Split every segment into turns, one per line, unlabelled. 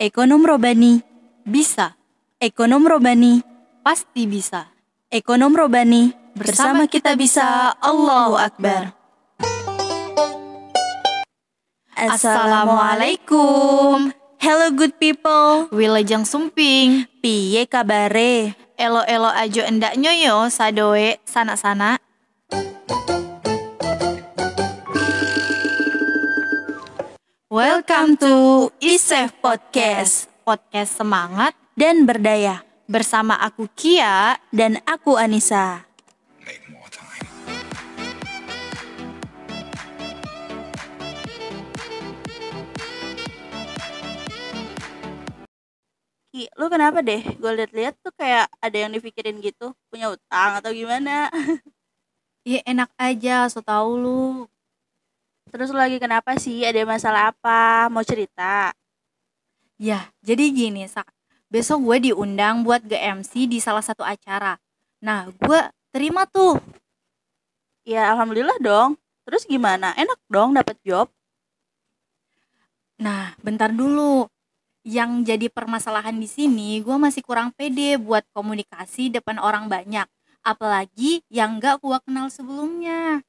Ekonom Robani,
Bisa,
Ekonom Robani,
pasti bisa.
Ekonom Robani.
Bersama kita bisa, Allahu Akbar.
Assalamualaikum. Hello good people.
Wilajeng sumping,
Piye kabare?
elo-elo ajo endak nyoyo sadoe sana-sana. Welcome to Isef Podcast. Podcast semangat
Dan berdaya.
bersama aku Kia.
Dan aku Anissa. Ki, lu kenapa deh? Gue liat-liat tuh kayak ada yang dipikirin gitu, punya utang atau gimana?
Ya enak aja, so tau lu.
Terus lu lagi kenapa sih? Ada masalah apa? Mau cerita?
Ya, jadi gini, Sak. Besok gue diundang buat ge-MC di salah satu acara. Nah, gue terima tuh.
Ya alhamdulillah dong. Terus gimana? Enak dong dapat job?
Nah, bentar dulu. Yang jadi permasalahan di sini, gue masih kurang pede buat komunikasi depan orang banyak. Apalagi yang gak gue kenal sebelumnya.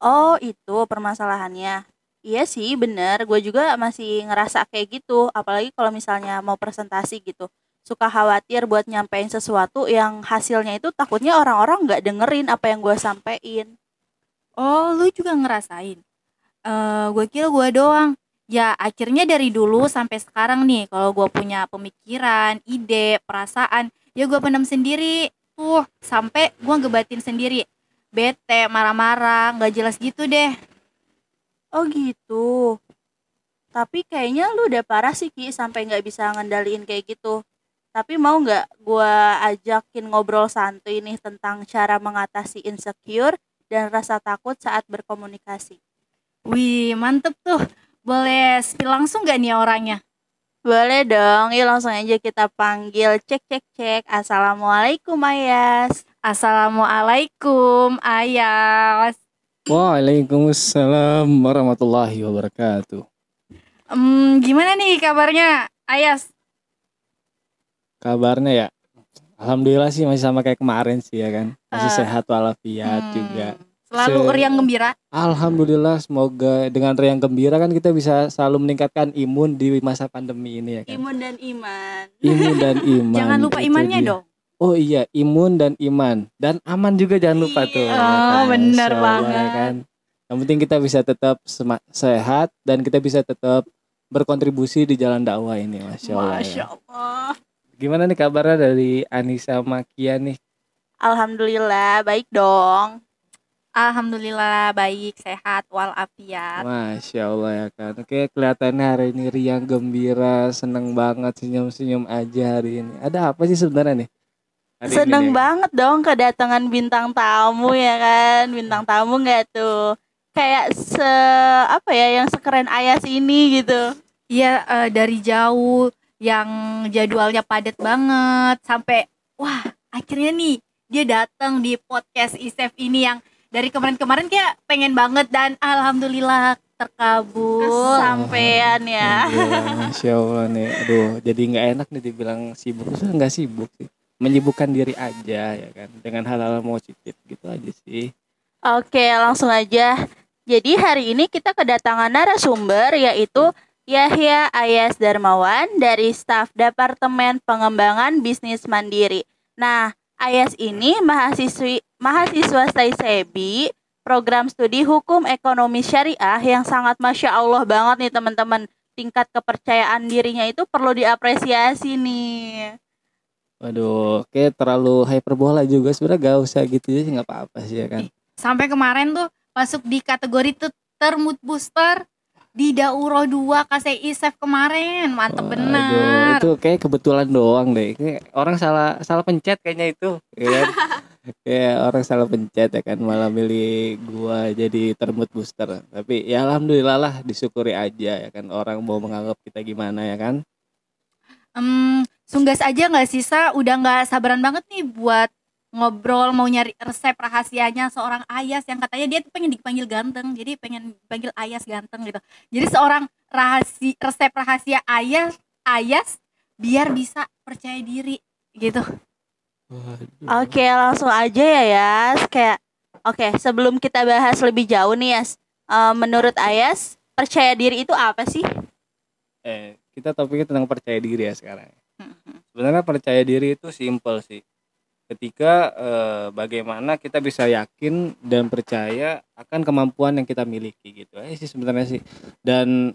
Oh itu permasalahannya. Iya sih bener, gue juga masih ngerasa kayak gitu. Apalagi kalau misalnya mau presentasi gitu. Suka khawatir buat nyampein sesuatu yang hasilnya itu takutnya orang-orang nggak dengerin apa yang gue sampein.
Oh, lu juga ngerasain? Eh, gue kira gue doang. Ya, akhirnya dari dulu sampai sekarang nih, kalau gue punya pemikiran, ide, perasaan, ya gue pendam sendiri. Tuh, sampai gue ngebatin sendiri. Bete, marah-marah, nggak jelas gitu deh.
Oh gitu. Tapi kayaknya lu udah parah sih Ki sampai nggak bisa ngendaliin kayak gitu. Tapi mau nggak gue ajakin ngobrol santuy nih tentang cara mengatasi insecure dan rasa takut saat berkomunikasi.
Wih, mantep tuh. Boleh spill langsung gak nih orangnya?
Boleh dong, yuk langsung aja kita panggil cek cek cek. Assalamualaikum Ayas.
Assalamualaikum, Ayas.
Waalaikumsalam warahmatullahi wabarakatuh.
Hmm, gimana nih kabarnya, Ayas?
Kabarnya ya, alhamdulillah sih masih sama kayak kemarin sih ya kan, masih
Eh,
sehat walafiat
Hmm,
juga.
Selalu
Se-
riang gembira.
Alhamdulillah, semoga dengan riang gembira kan kita bisa selalu meningkatkan imun di masa pandemi ini ya kan.
Imun dan iman.
Imun dan iman.
Jangan lupa imannya
dia.
dong.
Oh iya, imun dan iman dan aman juga jangan lupa tuh.
Iya.
ya
Oh,
kan?
bener
ya
banget.
kan. Yang penting kita bisa tetap sehat dan kita bisa tetap berkontribusi di jalan dakwah ini, masya Allah. ya.
Masya Allah.
Gimana nih kabarnya dari Anissa Makia nih?
Alhamdulillah baik dong.
Alhamdulillah baik, sehat, walafiat.
Masya Allah ya kan. Oke kelihatannya hari ini riang gembira, seneng banget senyum-senyum aja hari ini. Ada apa sih sebenarnya nih? Hari
Seneng banget dong kedatangan bintang tamu ya kan. Bintang tamu nggak tuh? Kayak se apa ya yang sekeren Ayas ini gitu.
Iya, eh, dari jauh yang jadwalnya padat banget sampai wah, akhirnya nih dia datang di podcast Isef ini yang dari kemarin-kemarin kayak pengen banget dan alhamdulillah terkabul.
Sampean ya.
Alhamdulillah, Masya Allah nih. Aduh, jadi nggak enak nih dibilang sibuk. Terus nggak sibuk sih. Menyibukkan diri aja ya kan. Dengan hal-hal positif gitu aja sih.
Oke, langsung aja. Jadi hari ini kita kedatangan narasumber yaitu Yahya Ayas Darmawan dari staf Departemen Pengembangan Bisnis Mandiri. Nah, Ayas ini mahasiswi mahasiswa STAISEBI program studi Hukum Ekonomi Syariah yang sangat masya Allah banget nih teman-teman. Tingkat kepercayaan dirinya itu perlu diapresiasi nih.
Waduh, kayak terlalu hyperbola juga. Sebenarnya gak usah gitu aja nggak apa-apa sih ya kan.
Sampai kemarin tuh masuk di kategori tuh termood booster di Dauro 2 KCI Isef kemarin. Mantep
Waduh,
bener.
Itu kayak kebetulan doang deh. Kayak orang salah salah pencet kayaknya itu. Ya kayak orang salah pencet ya kan malah milih gua jadi termut booster. Tapi ya alhamdulillah lah disyukuri aja ya kan orang mau menganggap kita gimana ya kan.
Em, Sunggas aja nggak sisa udah nggak sabaran banget nih buat ngobrol mau nyari resep rahasianya seorang Ayas yang katanya dia tuh pengen dipanggil ganteng jadi pengen dipanggil Ayas ganteng gitu jadi seorang rahasi resep rahasia Ayas Ayas biar bisa percaya diri gitu.
Oke, langsung aja ya, Yas. Kayak oke, sebelum kita bahas lebih jauh nih, Yas. eh, menurut Ayas, percaya diri itu apa sih?
Eh, kita topiknya tentang percaya diri ya sekarang. Sebenarnya percaya diri itu simple sih. Ketika eh, bagaimana kita bisa yakin dan percaya akan kemampuan yang kita miliki gitu. Eh sih sebenarnya sih. Dan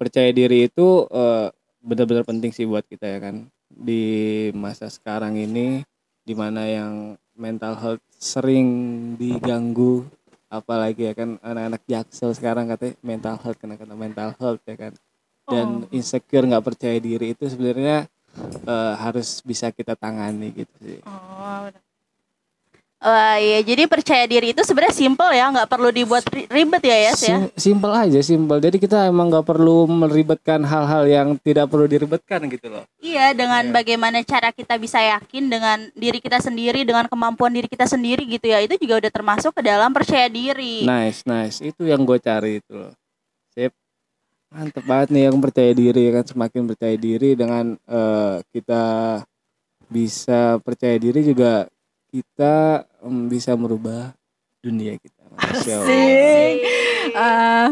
percaya diri itu eh, benar-benar penting sih buat kita ya kan. Di masa sekarang ini di mana yang mental health sering diganggu apalagi ya kan anak-anak jaksel sekarang katanya mental health kena kena mental health ya kan dan insecure nggak percaya diri itu sebenarnya eh, harus bisa kita tangani gitu sih
Oh,
Wah, iya. Jadi percaya diri itu sebenarnya simple ya, nggak perlu dibuat ri- ribet ya, ya.
Sim- simple aja simple jadi kita emang nggak perlu meribetkan hal-hal yang tidak perlu diribetkan gitu loh
Iya, dengan
Iya.
bagaimana cara kita bisa yakin dengan diri kita sendiri, dengan kemampuan diri kita sendiri gitu ya. Itu juga udah termasuk ke dalam percaya diri.
nice nice itu yang gue cari itu loh mantep banget nih yang percaya diri kan semakin percaya diri dengan eh, kita bisa percaya diri juga kita em, bisa merubah dunia kita Masya.
Asik. Eh,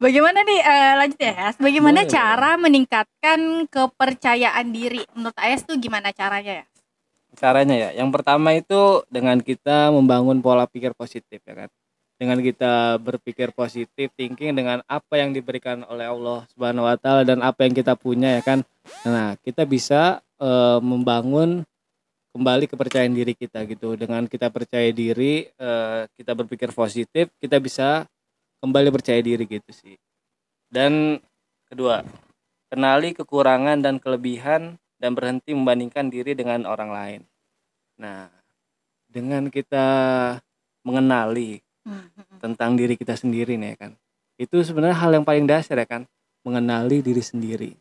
bagaimana nih eh, lanjut ya? Bagaimana
Boleh.
cara meningkatkan kepercayaan diri? Menurut Ayas tuh gimana caranya ya?
caranya ya yang pertama itu dengan kita membangun pola pikir positif ya kan dengan kita berpikir positif thinking dengan apa yang diberikan oleh Allah Subhanahu wa taala dan apa yang kita punya ya kan? Nah kita bisa eh, membangun kembali kepercayaan diri kita gitu. Dengan kita percaya diri eh, kita berpikir positif kita bisa kembali percaya diri gitu sih. Dan kedua kenali kekurangan dan kelebihan dan berhenti membandingkan diri dengan orang lain. Nah, dengan kita mengenali tentang diri kita sendiri nih ya kan, itu sebenarnya hal yang paling dasar ya kan, mengenali diri sendiri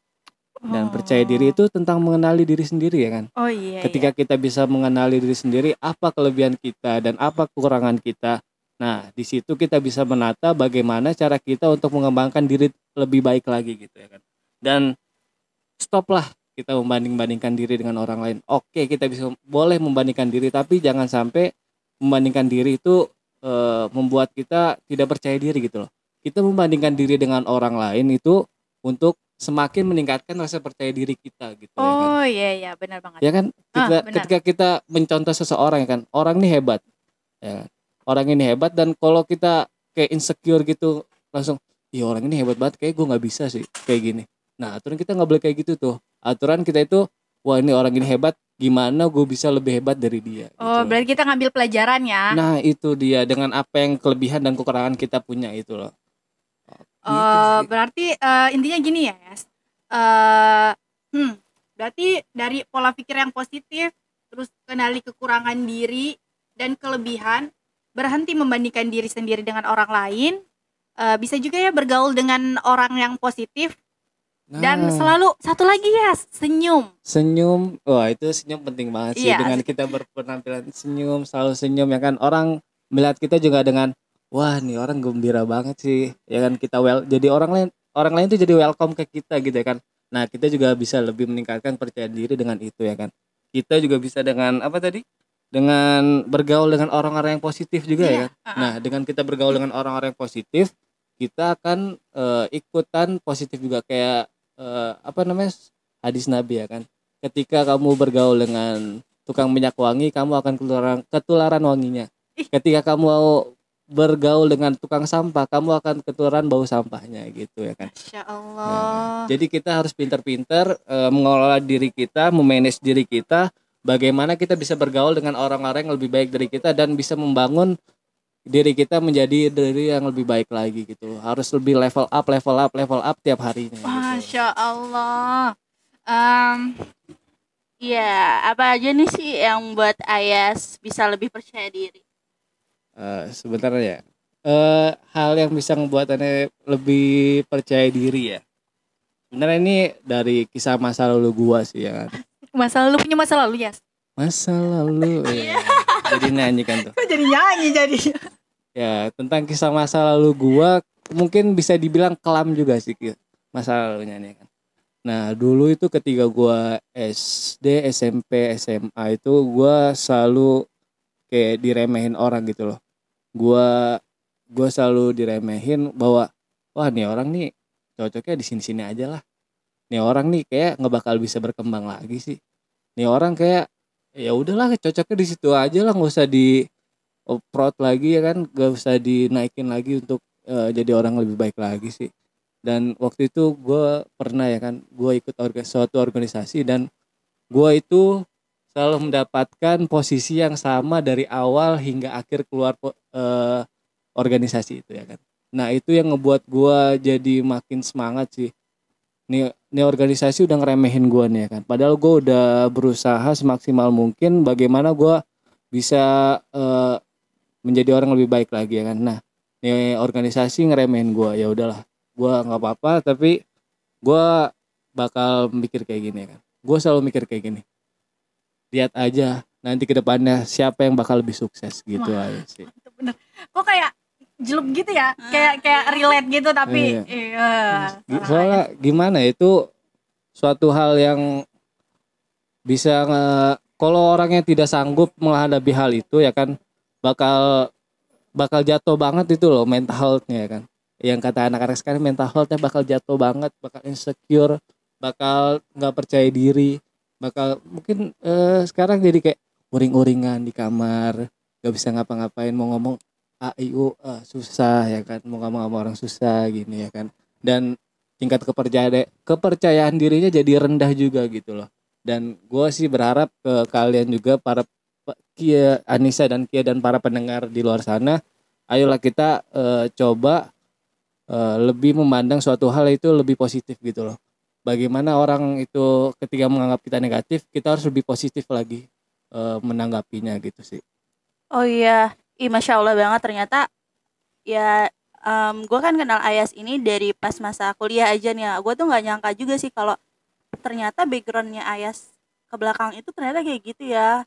dan percaya diri itu tentang mengenali diri sendiri ya kan.
Oh iya.
Ketika kita bisa mengenali diri sendiri, apa kelebihan kita dan apa kekurangan kita. Nah, di situ kita bisa menata bagaimana cara kita untuk mengembangkan diri lebih baik lagi gitu ya kan. Dan stoplah kita membanding-bandingkan diri dengan orang lain. Oke, kita bisa boleh membandingkan diri, tapi jangan sampai membandingkan diri itu eh, membuat kita tidak percaya diri gitu loh. Kita membandingkan diri dengan orang lain itu untuk semakin meningkatkan rasa percaya diri kita gitu ya kan
Oh iya iya benar banget.
ya kan
Ah,
kita,
benar.
ketika kita mencontoh seseorang ya kan orang ini hebat ya kan? orang ini hebat dan kalau kita kayak insecure gitu langsung iya orang ini hebat banget kayak gue nggak bisa sih kayak gini nah aturan kita nggak boleh kayak gitu tuh aturan kita itu wah ini orang ini hebat gimana gue bisa lebih hebat dari dia
Oh
gitu.
berarti kita ngambil pelajaran ya.
nah itu dia dengan apa yang kelebihan dan kekurangan kita punya itu loh Gitu sih.
berarti eh, intinya gini ya, Yas. Eh, hmm, berarti dari pola pikir yang positif, terus kenali kekurangan diri dan kelebihan, berhenti membandingkan diri sendiri dengan orang lain, eh, bisa juga ya bergaul dengan orang yang positif dan
Nah.
selalu satu lagi ya senyum.
senyum wah itu senyum penting banget sih.
Iya.
dengan kita berpenampilan senyum selalu senyum ya kan? Orang melihat kita juga dengan wah nih orang gembira banget sih. Ya kan? Kita well jadi orang lain orang lain tuh jadi welcome ke kita gitu ya kan? Nah kita juga bisa lebih meningkatkan percaya diri dengan itu ya kan? Kita juga bisa dengan apa tadi? Dengan bergaul dengan orang-orang yang positif juga ya
Iya,
kan?
uh-uh.
nah dengan kita bergaul dengan orang-orang yang positif kita akan eh, ikutan positif juga. Kayak eh, apa namanya hadis Nabi ya kan. Ketika kamu bergaul dengan tukang minyak wangi, kamu akan ketularan ketularan wanginya. Ketika kamu bergaul dengan tukang sampah, kamu akan ketularan bau sampahnya gitu ya kan.
Masya Allah.
Jadi kita harus pintar-pintar eh, mengelola diri kita, memanage diri kita, bagaimana kita bisa bergaul dengan orang-orang yang lebih baik dari kita dan bisa membangun diri kita menjadi diri yang lebih baik lagi gitu. Harus lebih level up, level up, level up tiap harinya. gitu.
Masya Allah. Em,
Iya, apa aja nih sih yang buat Ayas bisa lebih percaya diri?
Eh, sebentar ya. Eh hal yang bisa membuat ane lebih percaya diri ya. Sebenarnya ini dari kisah masa lalu gua sih ya kan.
masa lalu punya masa lalu ya?
Masa lalu ya. Jadi nyanyi kan tuh.
Kok jadi nyanyi jadi?
Ya, tentang kisah masa lalu gua mungkin bisa dibilang kelam juga sih masa lalunya nih kan. Nah dulu itu ketika gua SD, SMP, SMA itu gua selalu kayak diremehin orang gitu loh. Gua gua selalu diremehin bahwa wah nih orang nih cocoknya di sini-sini aja lah. Nih orang nih kayak nggak bakal bisa berkembang lagi sih. Nih orang kayak ya udahlah cocoknya di situ aja lah nggak usah di prot lagi ya kan nggak usah dinaikin lagi untuk eh, jadi orang lebih baik lagi sih. Dan waktu itu gue pernah ya kan gue ikut orga, suatu organisasi dan gue itu selalu mendapatkan posisi yang sama dari awal hingga akhir keluar eh, organisasi itu ya kan. Nah itu yang ngebuat gue jadi makin semangat sih. Nih nih organisasi udah ngeremehin gue nih ya kan. Padahal gue udah berusaha semaksimal mungkin bagaimana gue bisa eh, menjadi orang lebih baik lagi ya kan. Nah nih organisasi ngeremehin gue ya udahlah. Gue nggak apa-apa tapi gue bakal mikir kayak gini ya kan. Gue selalu mikir kayak gini. Lihat aja nanti ke depannya siapa yang bakal lebih sukses gitu
Wah.
aja sih.
Itu bener. Kok kayak jelup gitu ya? Kayak kayak relate gitu tapi
Iya.
iya.
Soalnya gimana ya, itu suatu hal yang bisa nge- kalau orangnya tidak sanggup menghadapi hal itu ya kan bakal bakal jatuh banget itu loh mental health-nya ya kan yang kata anak-anak sekarang mental health-nya bakal jatuh banget bakal insecure bakal nggak percaya diri bakal mungkin eh, sekarang jadi kayak uring-uringan di kamar nggak bisa ngapa-ngapain mau ngomong a i u eh, susah ya kan? Mau ngomong sama orang susah gini ya kan? Dan tingkat kepercayaan kepercayaan dirinya jadi rendah juga gitu loh. Dan gue sih berharap ke kalian juga para Kia Anissa dan Kia dan para pendengar di luar sana ayolah kita eh, coba eh, lebih memandang suatu hal itu lebih positif gitu loh. Bagaimana orang itu ketika menganggap kita negatif kita harus lebih positif lagi eh, menanggapinya gitu sih.
Oh iya, Ih, masya Allah banget ternyata ya gue kan kenal Ayas ini dari pas masa kuliah aja nih ya. Gue tuh nggak nyangka juga sih kalau ternyata backgroundnya Ayas ke belakang itu ternyata kayak gitu ya.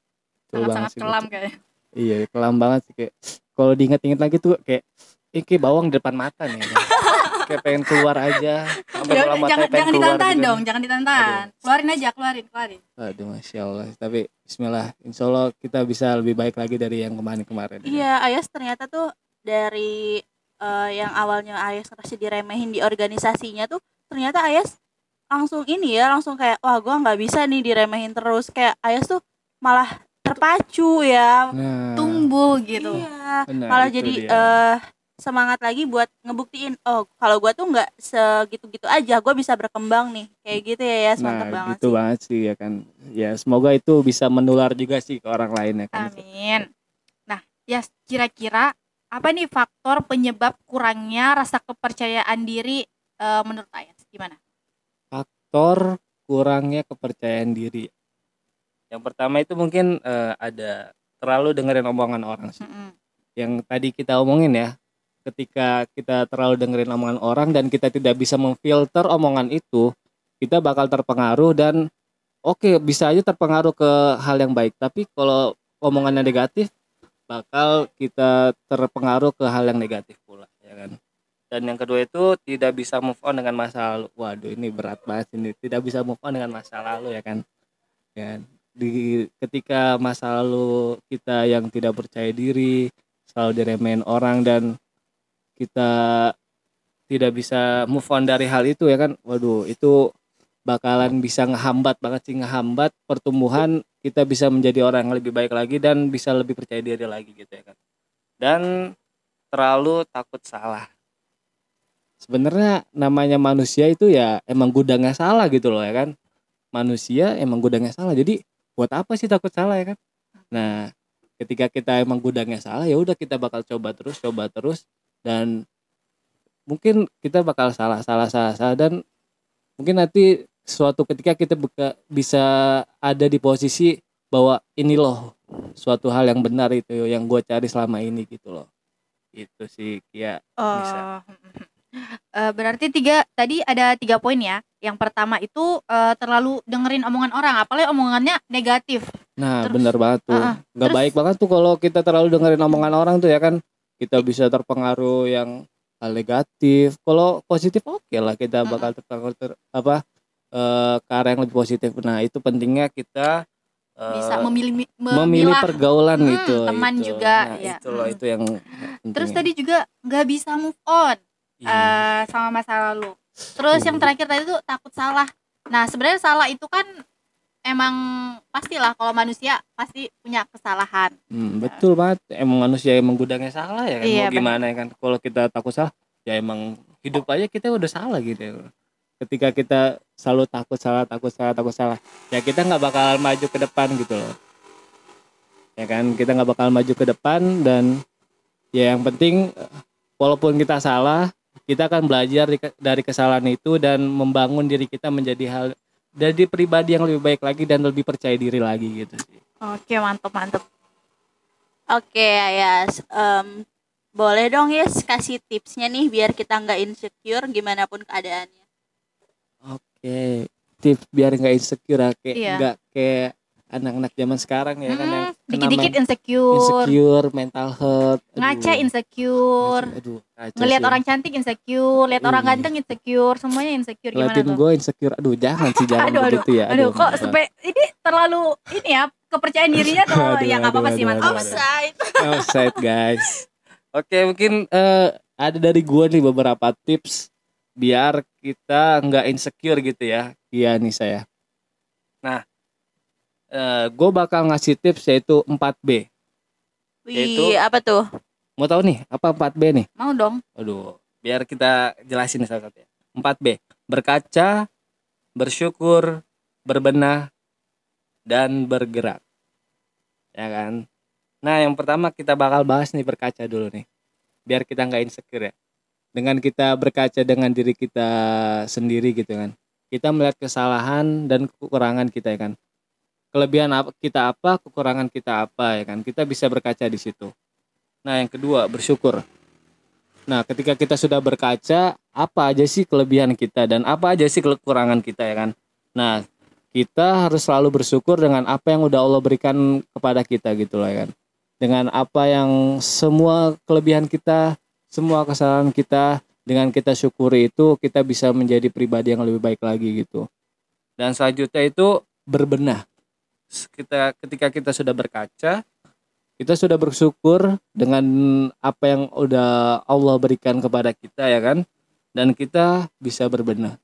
Sangat-sangat kelam kayaknya.
Iya, kelam banget sih kayak kalau diinget-inget lagi tuh kayak ini kayak bawang di depan mata nih. kayak pengen keluar aja. Sampai
Ya jangan jangan
keluar
ditantang
gitu.
dong, jangan ditantang. Keluarin aja, keluarin, keluarin.
Aduh, masya Allah. Tapi Bismillah, Insya Allah kita bisa lebih baik lagi dari yang kemarin-kemarin.
Iya, Ayas ternyata tuh dari eh, yang awalnya Ayas ngerasa diremehin di organisasinya tuh ternyata Ayas langsung ini ya, langsung kayak wah gue nggak bisa nih diremehin terus. Kayak Ayas tuh malah terpacu ya.
Nah,
Tumbuh gitu.
Iya,
benar,
malah jadi
dia.
eh semangat lagi buat ngebuktiin oh kalau gua tuh nggak segitu-gitu aja gue bisa berkembang nih kayak gitu ya ya mantap
nah,
banget
gitu
sih
banget sih ya kan. Ya semoga itu bisa menular juga sih ke orang lain ya kan.
Amin. Nah, ya kira-kira apa nih faktor penyebab kurangnya rasa kepercayaan diri eh, menurut Ayas? Gimana?
Faktor kurangnya kepercayaan diri. Yang pertama itu mungkin eh, ada terlalu dengerin omongan orang sih.
Mm-mm.
yang tadi kita omongin ya ketika kita terlalu dengerin omongan orang dan kita tidak bisa memfilter omongan itu kita bakal terpengaruh dan oke bisa aja terpengaruh ke hal yang baik. Tapi kalau omongannya negatif bakal kita terpengaruh ke hal yang negatif pula ya kan? Dan yang kedua itu tidak bisa move on dengan masa lalu. Waduh ini berat banget ini. Tidak bisa move on dengan masa lalu ya kan? Ya di ketika masa lalu kita yang tidak percaya diri selalu diremehin orang dan kita tidak bisa move on dari hal itu ya kan? Waduh itu bakalan bisa ngehambat banget sih ngehambat pertumbuhan kita bisa menjadi orang yang lebih baik lagi dan bisa lebih percaya diri lagi gitu ya kan? Dan terlalu takut salah. Sebenarnya namanya manusia itu ya emang gudangnya salah gitu loh ya kan? Manusia emang gudangnya salah. Jadi buat apa sih takut salah ya kan? Nah ketika kita emang gudangnya salah ya udah kita bakal coba terus coba terus dan mungkin kita bakal salah salah salah salah dan mungkin nanti suatu ketika kita buka, bisa ada di posisi bahwa ini loh suatu hal yang benar itu yang gue cari selama ini gitu loh itu sih ya bisa.
Eh, berarti tiga tadi ada tiga poin ya. Yang pertama itu eh, terlalu dengerin omongan orang, apalagi omongannya negatif.
Nah,
Terus-
benar banget tuh.
Ah.
Nggak
Terus-
baik banget tuh kalau kita terlalu dengerin omongan orang tuh ya kan. Kita bisa terpengaruh yang hal negatif. Kalau positif oke lah kita bakal terpengaruh ter- apa eh, ke arah yang lebih positif. Nah, itu pentingnya kita eh,
bisa memilih
memilih
memilah.
pergaulan
Hmm,
gitu.
teman
itu.
juga,
Nah,
ya.
itu loh
Hmm.
itu yang
Terus
penting.
tadi juga nggak bisa move on
Iya.
eh, sama masa lalu. Terus yang terakhir tadi tuh takut salah. Nah sebenarnya salah itu kan emang pastilah kalau manusia pasti punya kesalahan.
Hmm, betul banget. Emang manusia emang gudangnya salah ya kan.
Iya,
Mau gimana ya kan. Kalau kita takut salah, ya emang hidup aja kita udah salah gitu ya. Ketika kita selalu takut salah, takut salah, takut salah, ya kita nggak bakal maju ke depan gitu loh. Ya kan, kita nggak bakal maju ke depan dan ya yang penting walaupun kita salah, kita akan belajar dari kesalahan itu dan membangun diri kita menjadi hal jadi pribadi yang lebih baik lagi dan lebih percaya diri lagi gitu sih.
Oke mantap mantap.
Oke, Ayas. Em, boleh dong Yes kasih tipsnya nih biar kita nggak insecure gimana pun keadaannya.
Oke, tips biar nggak insecure ah, kayak
Iya.
nggak kayak anak-anak zaman sekarang ya kan yang
Hmm, Dikit-dikit insecure,
insecure, mental health, aduh.
ngaca insecure,
Ngaca, aduh, kacau
ngelihat orang cantik insecure, lihat orang
Iya.
ganteng insecure, semuanya insecure gimana
Ngeliatin
tuh?
gue insecure, aduh jangan sih jangan
Aduh,
begitu ya.
Aduh, kok sampai ini terlalu ini ya kepercayaan dirinya terlalu
Aduh,
ya nggak apa-apa
aduh,
sih
aduh, aduh,
mantap.
Offside.
Offside guys. Oke mungkin eh, ada dari gue nih beberapa tips biar kita nggak insecure gitu ya. Iya nih saya. Eh, gue bakal ngasih tips yaitu 4B.
Wih,
Yaitu-
apa tuh?
Mau tahu nih apa 4B nih?
Mau dong.
Aduh, biar kita jelasin salah satu ya. 4B. Berkaca, bersyukur, berbenah, dan bergerak. Ya kan? Nah, yang pertama kita bakal bahas nih berkaca dulu nih. Biar kita nggak insecure ya. Dengan kita berkaca dengan diri kita sendiri gitu kan. Kita melihat kesalahan dan kekurangan kita ya kan. Kelebihan kita apa, kekurangan kita apa ya kan. Kita bisa berkaca di situ. Nah, yang kedua, bersyukur. Nah, ketika kita sudah berkaca, apa aja sih kelebihan kita dan apa aja sih kekurangan kita ya kan? Nah, kita harus selalu bersyukur dengan apa yang udah Allah berikan kepada kita gitu lah ya kan. Dengan apa yang semua kelebihan kita, semua kesalahan kita dengan kita syukuri itu kita bisa menjadi pribadi yang lebih baik lagi gitu. Dan selanjutnya itu berbenah. Kita ketika kita sudah berkaca, kita sudah bersyukur dengan apa yang udah Allah berikan kepada kita ya kan? Dan kita bisa berbenah.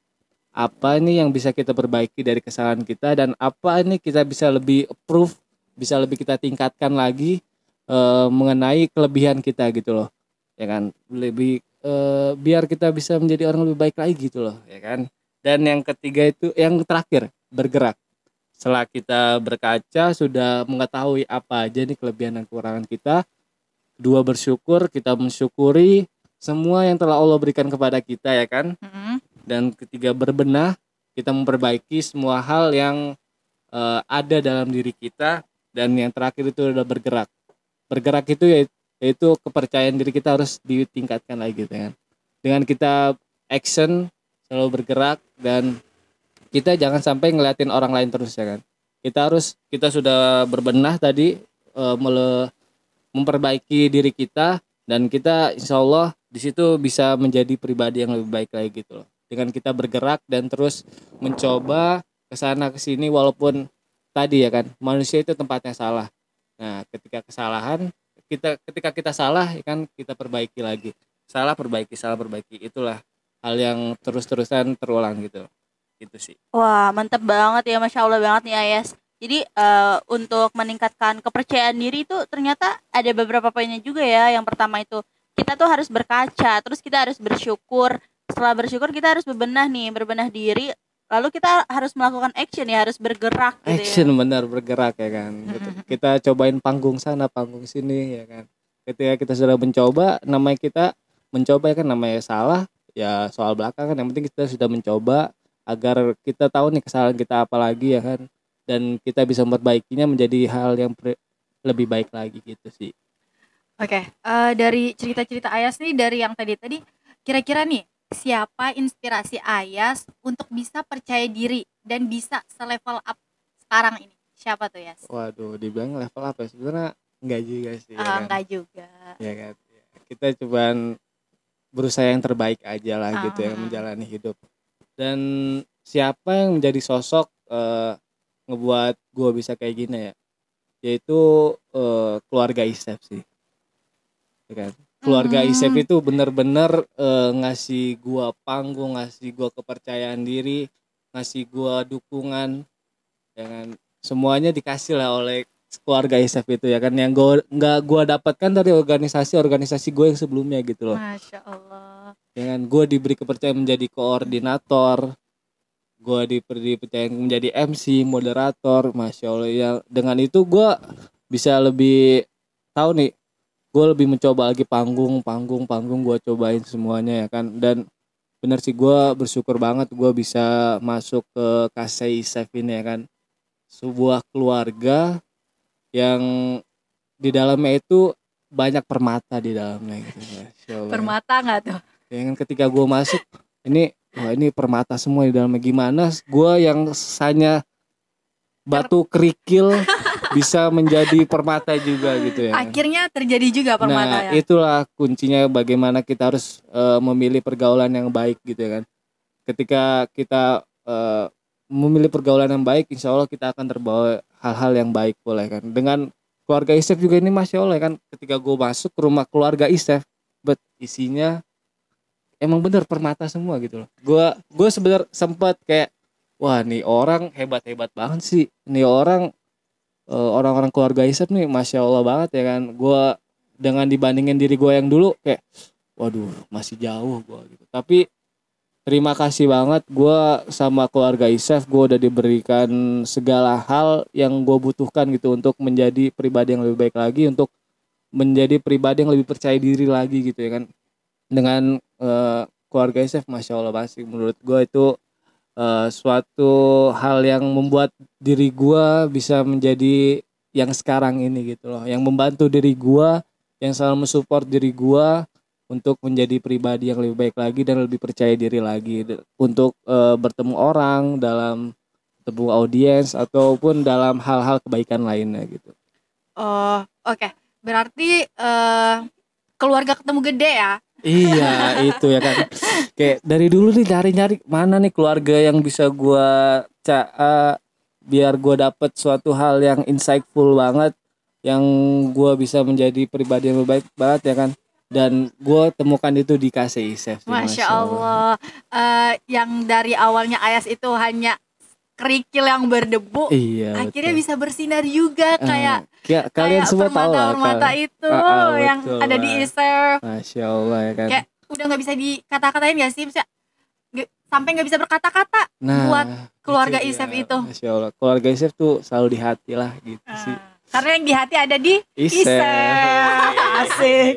Apa ini yang bisa kita perbaiki dari kesalahan kita dan apa ini kita bisa lebih approve bisa lebih kita tingkatkan lagi eh, mengenai kelebihan kita gitu loh ya kan? Lebih eh, biar kita bisa menjadi orang lebih baik lagi gitu loh ya kan? Dan yang ketiga itu yang terakhir bergerak setelah kita berkaca sudah mengetahui apa aja nih kelebihan dan kekurangan kita dua bersyukur kita mensyukuri semua yang telah Allah berikan kepada kita ya kan?
Mm-mm.
dan ketiga berbenah kita memperbaiki semua hal yang eh, ada dalam diri kita dan yang terakhir itu adalah bergerak. Bergerak itu ya- yaitu kepercayaan diri kita harus ditingkatkan lagi gitu kan? Dengan kita action selalu bergerak dan kita jangan sampai ngeliatin orang lain terus ya kan? Kita harus kita sudah berbenah tadi eh, mele- memperbaiki diri kita dan kita insya Allah di situ bisa menjadi pribadi yang lebih baik lagi gitu loh. Dengan kita bergerak dan terus mencoba ke sana ke sini walaupun tadi ya kan manusia itu tempatnya salah. Nah ketika kesalahan kita ketika kita salah ya kan kita perbaiki lagi. Salah perbaiki salah perbaiki. Itulah hal yang terus-terusan terulang gitu itu sih
Wah, mantep banget ya, masya Allah banget nih Ayas. Jadi eh, untuk meningkatkan kepercayaan diri itu ternyata ada beberapa poinnya juga ya. Yang pertama itu kita tuh harus berkaca, terus kita harus bersyukur. Setelah bersyukur kita harus berbenah nih, berbenah diri. Lalu kita harus melakukan action ya, harus bergerak gitu
action
ya.
benar bergerak ya kan gitu. kita cobain panggung sana panggung sini ya kan ketika kita sudah mencoba namanya kita mencoba ya kan namanya salah ya soal belakang kan yang penting kita sudah mencoba agar kita tahu nih kesalahan kita apa lagi ya kan dan kita bisa memperbaikinya menjadi hal yang lebih baik lagi gitu sih
Oke, eh, dari cerita-cerita Ayas nih dari yang tadi-tadi, kira-kira nih siapa inspirasi Ayas untuk bisa percaya diri dan bisa selevel up sekarang ini? Siapa tuh Yas?
waduh dibilang level apa ya? sebenarnya enggak juga sih ya
Ah,
kan?
enggak juga.
ya kan kita cuman berusaha yang terbaik aja lah gitu ya
Ah.
menjalani hidup dan siapa yang menjadi sosok eh, ngebuat gue bisa kayak gini ya yaitu eh, keluarga Isep sih Ya kan? keluarga
Hmm.
Isep itu bener-bener eh, ngasih gua panggung ngasih gua kepercayaan diri ngasih gua dukungan ya kan semuanya dikasih lah oleh keluarga Isep itu ya kan yang gua nggak gua dapatkan dari organisasi-organisasi gue yang sebelumnya gitu loh
Masya Allah.
Dengan gue diberi kepercayaan menjadi koordinator gue diberi kepercayaan menjadi MC moderator masya allah ya dengan itu gue bisa lebih tahu nih gue lebih mencoba lagi panggung panggung panggung gue cobain semuanya ya kan dan bener sih gue bersyukur banget gue bisa masuk ke Kasei Isef ya kan sebuah keluarga yang di dalamnya itu banyak permata di dalamnya gitu.
Permata nggak tuh?
Ya kan ketika gue masuk ini wah ini permata semua di dalamnya. Gimana gue yang hanya batu kerikil bisa menjadi permata juga gitu ya?
Akhirnya terjadi juga permata
nah
ya.
itulah kuncinya bagaimana kita harus eh, memilih pergaulan yang baik gitu ya kan. Ketika kita eh, memilih pergaulan yang baik insya Allah kita akan terbawa hal-hal yang baik boleh kan. Dengan keluarga Isef juga ini masya Allah ya kan ketika gue masuk ke rumah keluarga Isef bet isinya emang bener permata semua gitu loh. Gue gue sebenar sempat kayak wah nih orang hebat hebat banget sih. Nih orang eh, orang-orang keluarga Isep nih masya Allah banget ya kan. Gue dengan dibandingin diri gue yang dulu kayak waduh masih jauh gue gitu. Tapi terima kasih banget gue sama keluarga Isef gue udah diberikan segala hal yang gue butuhkan gitu untuk menjadi pribadi yang lebih baik lagi untuk menjadi pribadi yang lebih percaya diri lagi gitu ya kan dengan eh, keluarga Isef masya Allah sih menurut gue itu eh, suatu hal yang membuat diri gue bisa menjadi yang sekarang ini gitu loh yang membantu diri gue yang selalu mensupport diri gue untuk menjadi pribadi yang lebih baik lagi dan lebih percaya diri lagi untuk eh, bertemu orang dalam bertemu audiens ataupun dalam hal-hal kebaikan lainnya gitu
Oh, oke. Berarti eh keluarga ketemu gede ya?
Iya itu ya kan. Kayak dari dulu nih nyari-nyari mana nih keluarga yang bisa gua ca eh, biar gua dapet suatu hal yang insightful banget yang gua bisa menjadi pribadi yang baik banget ya kan. Dan gua temukan itu di KCI Chef sih,
Masya Allah. Eh yang dari awalnya Ayas itu hanya kerikil yang berdebu,
iya
akhirnya
betul.
bisa bersinar juga
Eh,
kayak
kayak kalian
kayak
semua tahu lah kal-
itu
Ah, ah,
yang
betul
ada di. Iser.
Masya Allah ya kan
Kayak udah nggak bisa dikata-katain gak sih? Bisa sampai nggak bisa berkata-kata.
nah
buat keluarga
itu
Isef
dia.
itu.
Masya Allah keluarga Isef tuh selalu di hati lah gitu sih
Eh, Karena yang di hati ada di
Isef
Asik.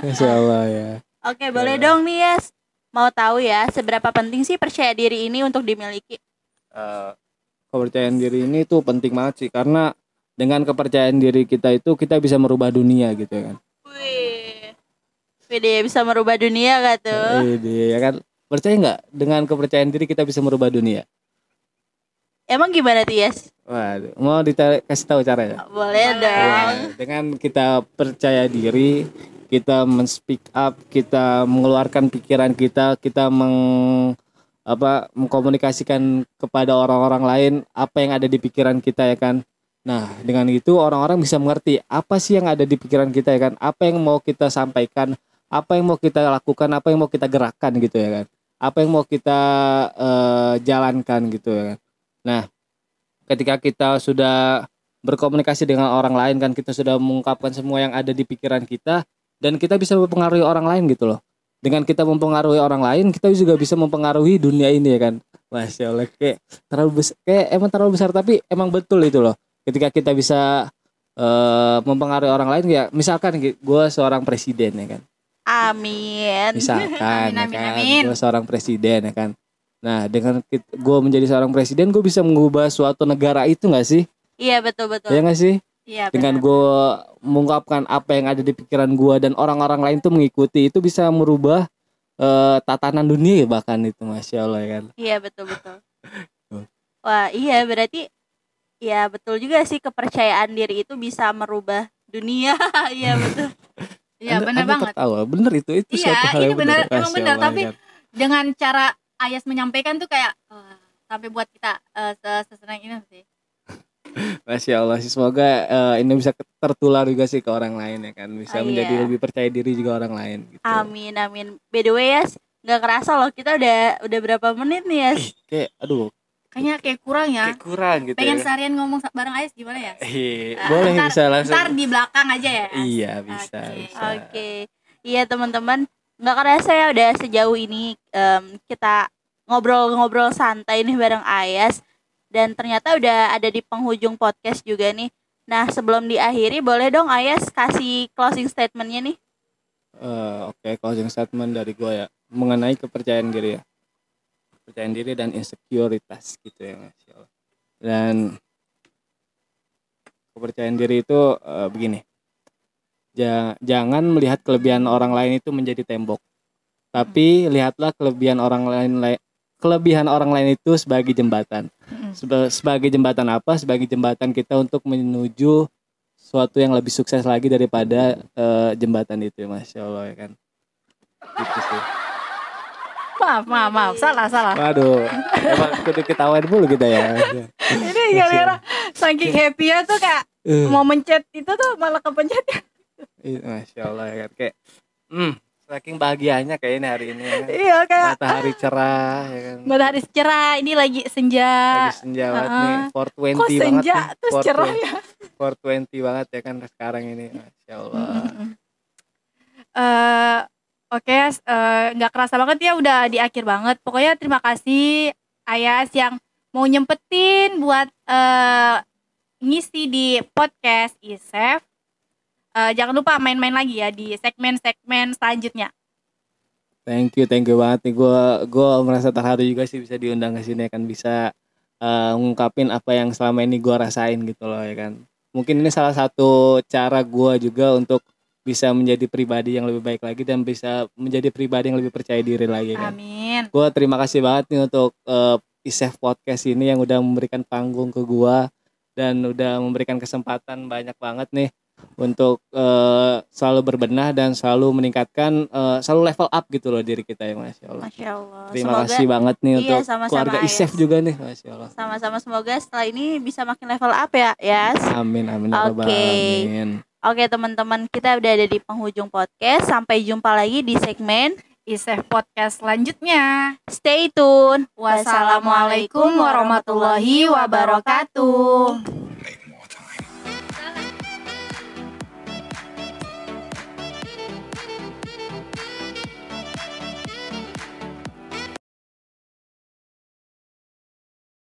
Masya Allah ya
Oke, boleh dong nih Yes. Mau tahu ya seberapa penting sih percaya diri ini untuk dimiliki?
Eh, kepercayaan diri ini tuh penting banget sih karena dengan kepercayaan diri kita itu kita bisa merubah dunia gitu ya kan.
Wih. Wih, bisa merubah dunia gak tuh?
Iya ya kan. Percaya nggak dengan kepercayaan diri kita bisa merubah dunia?
Emang gimana Yes?
Waduh, mau dita- kasih tahu caranya?
Boleh dong.
Ya, dengan kita percaya diri, kita men-speak up, kita mengeluarkan pikiran kita, kita meng apa mengkomunikasikan kepada orang-orang lain apa yang ada di pikiran kita ya kan. Nah, dengan itu orang-orang bisa mengerti apa sih yang ada di pikiran kita ya kan, apa yang mau kita sampaikan, apa yang mau kita lakukan, apa yang mau kita gerakkan gitu ya kan. Apa yang mau kita eh, jalankan gitu ya kan. Nah, ketika kita sudah berkomunikasi dengan orang lain kan kita sudah mengungkapkan semua yang ada di pikiran kita dan kita bisa mempengaruhi orang lain gitu loh dengan kita mempengaruhi orang lain kita juga bisa mempengaruhi dunia ini ya kan? Masya allah kayak terlalu besar kayak emang terlalu besar tapi emang betul itu loh. Ketika kita bisa eh, mempengaruhi orang lain ya misalkan gue seorang presiden ya kan?
Amin.
misalkan
Amin,
ya
amin,
kan?
amin.
gue seorang presiden ya kan? Nah dengan gue menjadi seorang presiden gue bisa mengubah suatu negara itu nggak sih?
Iya betul betul.
ya nggak sih?
Iya
dengan gue mengungkapkan apa yang ada di pikiran gue dan orang-orang lain tuh mengikuti itu bisa merubah eh, tatanan dunia bahkan itu masya allah ya kan
Iya betul betul. Wah iya berarti ya betul juga sih kepercayaan diri itu bisa merubah dunia. Iya betul.
Iya benar banget.
tertawa bener itu itu
Iya,
suatu hal
ini
yang
benar,
benar
emang
Masya
benar,
Allah,
tapi
ya kan.
Dengan cara Ayas menyampaikan tuh kayak eh, sampai buat kita se- sesenang ini sih.
Masya Allah sih semoga eh, ini bisa tertular juga sih ke orang lain ya kan bisa menjadi
iya.
lebih percaya diri juga orang lain gitu.
Amin amin. By the way ya, nggak kerasa loh kita udah udah berapa menit nih ya.
Kayak aduh
Kayaknya kayak kurang ya.
kayak kurang gitu
Pengen
ya.
seharian ngomong bareng Ayas gimana ya?
Iya,
Ah,
boleh
ntar-
bisa langsung.
Ntar di belakang aja ya.
Iya bisa
Oke.
bisa.
Oke, iya teman-teman, nggak kerasa ya udah sejauh ini em, kita ngobrol-ngobrol santai nih bareng Ayas dan ternyata udah ada di penghujung podcast juga nih. Nah sebelum diakhiri boleh dong Ayas kasih closing statementnya nih.
Eh, Oke, closing statement dari gue ya mengenai kepercayaan diri ya, kepercayaan diri dan insekuritas gitu ya mas. Ya Allah. Dan kepercayaan diri itu eh, begini, Ja- jangan melihat kelebihan orang lain itu menjadi tembok, tapi lihatlah kelebihan orang lain lai- kelebihan orang lain itu sebagai jembatan. Seba- sebagai jembatan apa? Sebagai jembatan kita untuk menuju suatu yang lebih sukses lagi daripada eh, jembatan itu, masya Allah ya kan. Gitu sih.
Maaf, maaf, maaf. Salah, salah.
Waduh, emang kudu ketahuan dulu kita ya.
Ini gara-gara saking happy ya tuh kayak
Eh,
mau mencet itu tuh malah kepencet.
masya Allah ya kan. Kayak, hmm, saking bahagianya kayaknya hari ini. Ya.
Iya kayak
Matahari cerah, ya kan.
matahari cerah. Ini lagi senja.
Lagi senja banget
Uh-uh.
nih, 420
Kok
banget
senja terus
420
cerah ya?
420 banget ya kan sekarang ini, masya Allah.
Eh, Oke, eh, nggak kerasa banget ya udah di akhir banget. Pokoknya terima kasih Ayas yang mau nyempetin buat eh, ngisi di podcast Isef. Eh, jangan lupa main-main lagi ya di segmen-segmen selanjutnya.
Thank you, thank you banget nih. Gue gua merasa terharu juga sih bisa diundang ke sini kan bisa eh, ngungkapin apa yang selama ini gue rasain gitu loh ya kan. Mungkin ini salah satu cara gue juga untuk bisa menjadi pribadi yang lebih baik lagi dan bisa menjadi pribadi yang lebih percaya diri lagi kan.
Amin.
Gue terima kasih banget nih untuk eh, Isef Podcast ini yang udah memberikan panggung ke gua dan udah memberikan kesempatan banyak banget nih untuk eh, selalu berbenah dan selalu meningkatkan eh, selalu level up gitu loh diri kita ya Masya Allah.
Masya Allah.
Terima
semoga
kasih banget nih
iya,
untuk
sama-sama,
keluarga
Ayas.
Isef juga nih Masya Allah.
sama-sama semoga setelah ini bisa makin level up ya, Yas.
Amin amin ya
Oke.
alamin.
Oke teman-teman, kita udah ada di penghujung podcast. Sampai jumpa lagi di segmen
Isef podcast selanjutnya.
Stay tune.
Wassalamualaikum warahmatullahi wabarakatuh.